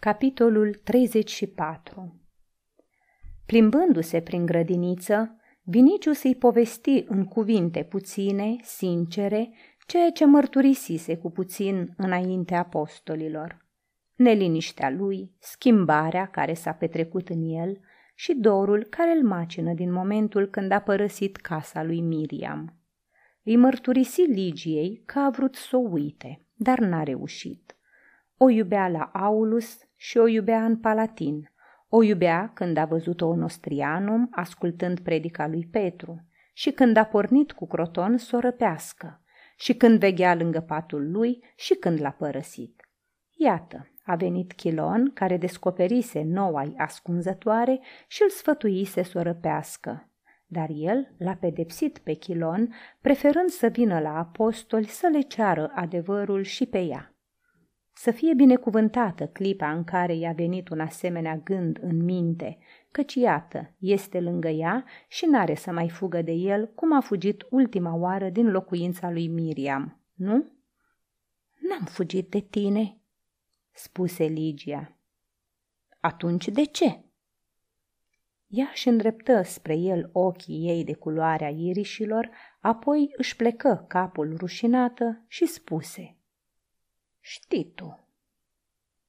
Capitolul 34 Plimbându-se prin grădiniță, Viniciu îi povesti în cuvinte puține, sincere, ceea ce mărturisise cu puțin înainte apostolilor. Neliniștea lui, schimbarea care s-a petrecut în el și dorul care îl macină din momentul când a părăsit casa lui Miriam. Îi mărturisi Ligiei că a vrut să o uite, dar n-a reușit. O iubea la Aulus și o iubea în Palatin. O iubea când a văzut-o în Ostrianum, ascultând predica lui Petru, și când a pornit cu Croton să o răpească, și când veghea lângă patul lui și când l-a părăsit. Iată, a venit Chilon, care descoperise noua ascunzătoare și îl sfătuise să o răpească. Dar el l-a pedepsit pe Chilon, preferând să vină la apostoli să le ceară adevărul și pe ea. Să fie binecuvântată clipa în care i-a venit un asemenea gând în minte, căci iată, este lângă ea și n-are să mai fugă de el cum a fugit ultima oară din locuința lui Miriam, nu? N-am fugit de tine, spuse Ligia. Atunci de ce? Ea își îndreptă spre el ochii ei de culoarea irișilor, apoi își plecă capul rușinată și spuse – Știi tu.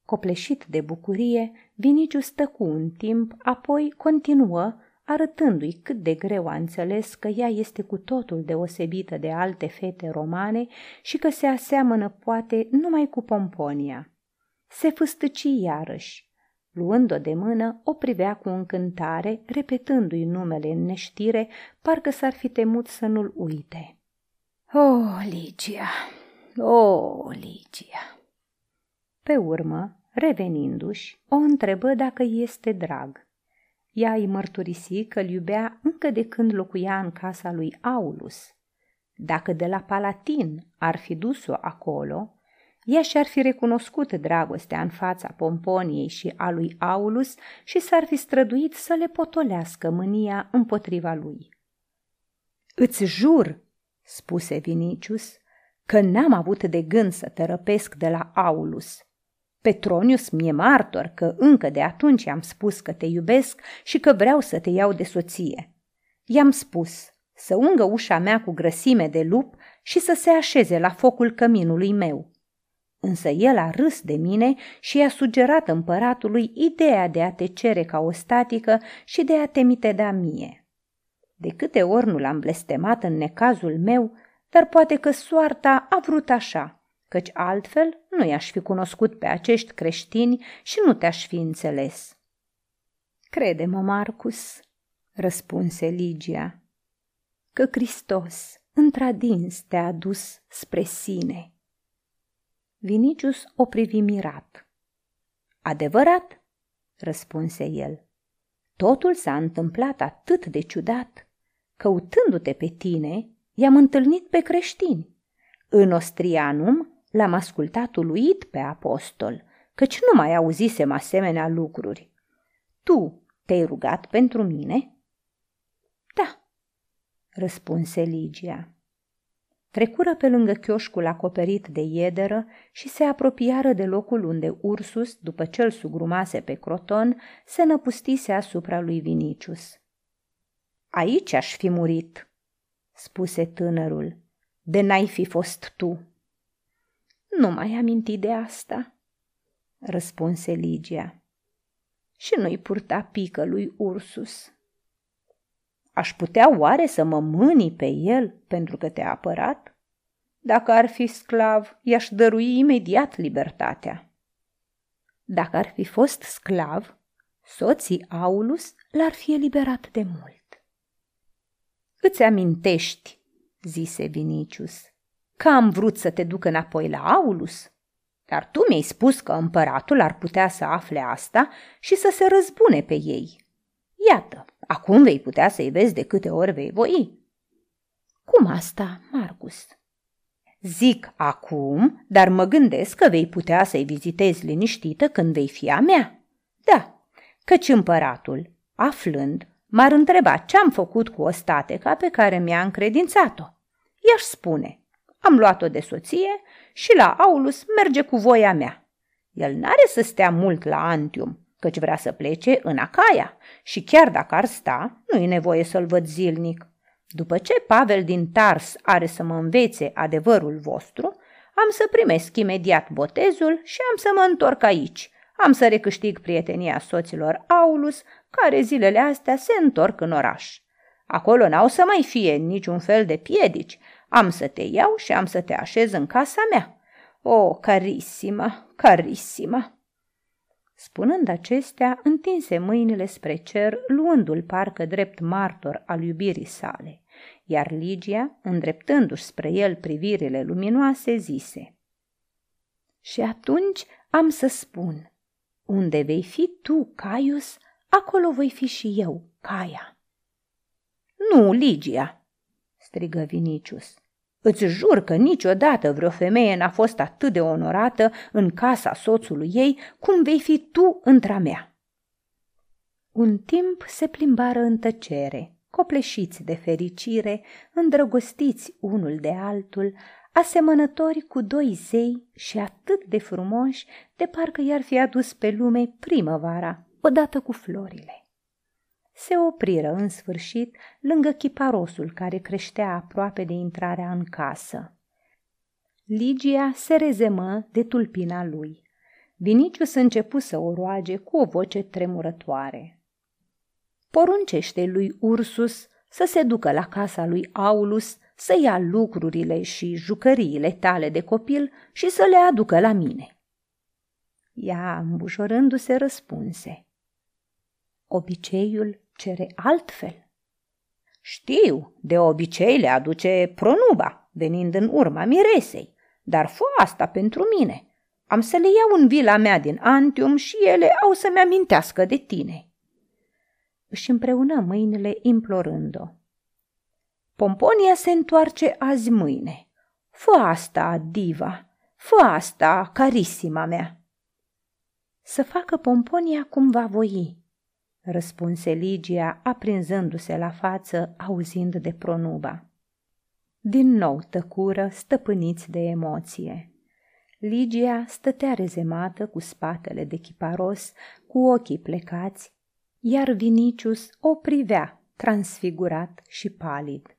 Copleșit de bucurie, Viniciu stă cu un timp, apoi continuă, arătându-i cât de greu a înțeles că ea este cu totul deosebită de alte fete romane și că se aseamănă poate numai cu Pomponia. Se fâstăci iarăși. Luând-o de mână, o privea cu încântare, repetându-i numele în neștire, parcă s-ar fi temut să nu-l uite. Oh, Ligia, o, Ligia! Pe urmă, revenindu-și, o întrebă dacă este drag. Ea îi mărturisi că îl iubea încă de când locuia în casa lui Aulus. Dacă de la Palatin ar fi dus-o acolo, ea și-ar fi recunoscut dragostea în fața Pomponiei și a lui Aulus și s-ar fi străduit să le potolească mânia împotriva lui. Îți jur, spuse Vinicius, că n-am avut de gând să te răpesc de la Aulus. Petronius mi-e martor că încă de atunci am spus că te iubesc și că vreau să te iau de soție. I-am spus să ungă ușa mea cu grăsime de lup și să se așeze la focul căminului meu. Însă el a râs de mine și i-a sugerat împăratului ideea de a te cere ca o statică și de a te mite da mie. De câte ori nu l-am blestemat în necazul meu, dar poate că soarta a vrut așa, căci altfel nu i-aș fi cunoscut pe acești creștini și nu te-aș fi înțeles. Crede-mă, Marcus, răspunse Ligia, că Hristos într-adins te-a dus spre sine. Vinicius o privi mirat. Adevărat, răspunse el. Totul s-a întâmplat atât de ciudat. Căutându-te pe tine, i-am întâlnit pe creștini. În Ostrianum l-am ascultat uluit pe apostol, căci nu mai auzisem asemenea lucruri. Tu te-ai rugat pentru mine? Da, răspunse Ligia. Trecură pe lângă chioșcul acoperit de iederă și se apropiară de locul unde Ursus, după ce îl sugrumase pe croton, se năpustise asupra lui Vinicius. Aici aș fi murit, spuse tânărul, de n-ai fi fost tu. Nu mai aminti de asta, răspunse Ligia. Și nu-i purta pică lui Ursus. Aș putea oare să mă mâni pe el pentru că te-a apărat? Dacă ar fi sclav, i-aș dărui imediat libertatea. Dacă ar fi fost sclav, soții Aulus l-ar fi eliberat de mult. Îți amintești, zise Vinicius, că am vrut să te duc înapoi la Aulus? Dar tu mi-ai spus că împăratul ar putea să afle asta și să se răzbune pe ei. Iată, acum vei putea să-i vezi de câte ori vei voi. Cum asta, Marcus? Zic acum, dar mă gândesc că vei putea să-i vizitezi liniștită când vei fi a mea. Da, căci împăratul, aflând, m-ar întreba ce am făcut cu o stateca pe care mi-a încredințat-o. I-aș spune, am luat-o de soție și la Aulus merge cu voia mea. El n-are să stea mult la Antium, căci vrea să plece în Acaia și chiar dacă ar sta, nu e nevoie să-l văd zilnic. După ce Pavel din Tars are să mă învețe adevărul vostru, am să primesc imediat botezul și am să mă întorc aici. Am să recâștig prietenia soților Aulus, care zilele astea se întorc în oraș. Acolo n-au să mai fie niciun fel de piedici. Am să te iau și am să te așez în casa mea. O, carisima, carisima! Spunând acestea, întinse mâinile spre cer, luându-l parcă drept martor al iubirii sale, iar Ligia, îndreptându-și spre el privirile luminoase, zise Și atunci am să spun, unde vei fi tu, Caius, acolo voi fi și eu, Caia. Nu, Ligia, strigă Vinicius. Îți jur că niciodată vreo femeie n-a fost atât de onorată în casa soțului ei cum vei fi tu între mea. Un timp se plimbară în tăcere, copleșiți de fericire, îndrăgostiți unul de altul, asemănători cu doi zei și atât de frumoși de parcă i-ar fi adus pe lume primăvara, odată cu florile se opriră în sfârșit lângă chiparosul care creștea aproape de intrarea în casă. Ligia se rezemă de tulpina lui. Vinicius începu să o roage cu o voce tremurătoare. Poruncește lui Ursus să se ducă la casa lui Aulus, să ia lucrurile și jucăriile tale de copil și să le aducă la mine. Ea, îmbușorându-se, răspunse. Obiceiul cere altfel. Știu, de obicei le aduce pronuba, venind în urma miresei, dar fă asta pentru mine. Am să le iau în vila mea din Antium și ele au să-mi amintească de tine. Își împreună mâinile implorând-o. Pomponia se întoarce azi mâine. Fă asta, diva, fă asta, carisima mea. Să facă Pomponia cum va voi, răspunse Ligia, aprinzându-se la față, auzind de pronuba. Din nou tăcură, stăpâniți de emoție. Ligia stătea rezemată cu spatele de chiparos, cu ochii plecați, iar Vinicius o privea, transfigurat și palid.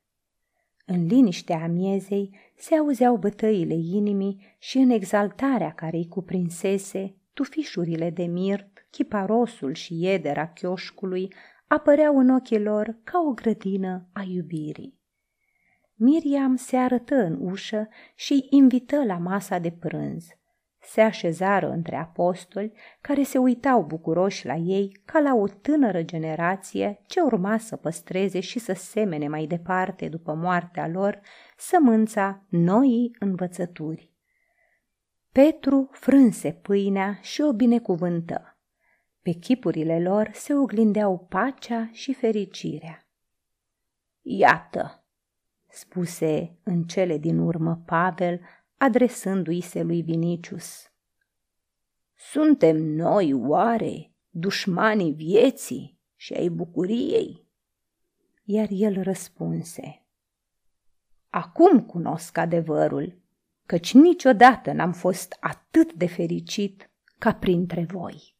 În liniștea amiezei se auzeau bătăile inimii și în exaltarea care îi cuprinsese tufișurile de mirt chiparosul și iedera chioșcului apăreau în ochii lor ca o grădină a iubirii. Miriam se arătă în ușă și invită la masa de prânz. Se așezară între apostoli care se uitau bucuroși la ei ca la o tânără generație ce urma să păstreze și să semene mai departe după moartea lor sămânța noii învățături. Petru frânse pâinea și o binecuvântă. Pe chipurile lor se oglindeau pacea și fericirea. Iată, spuse în cele din urmă Pavel, adresându-i se lui Vinicius. Suntem noi, oare, dușmanii vieții și ai bucuriei? Iar el răspunse, Acum cunosc adevărul, căci niciodată n-am fost atât de fericit ca printre voi.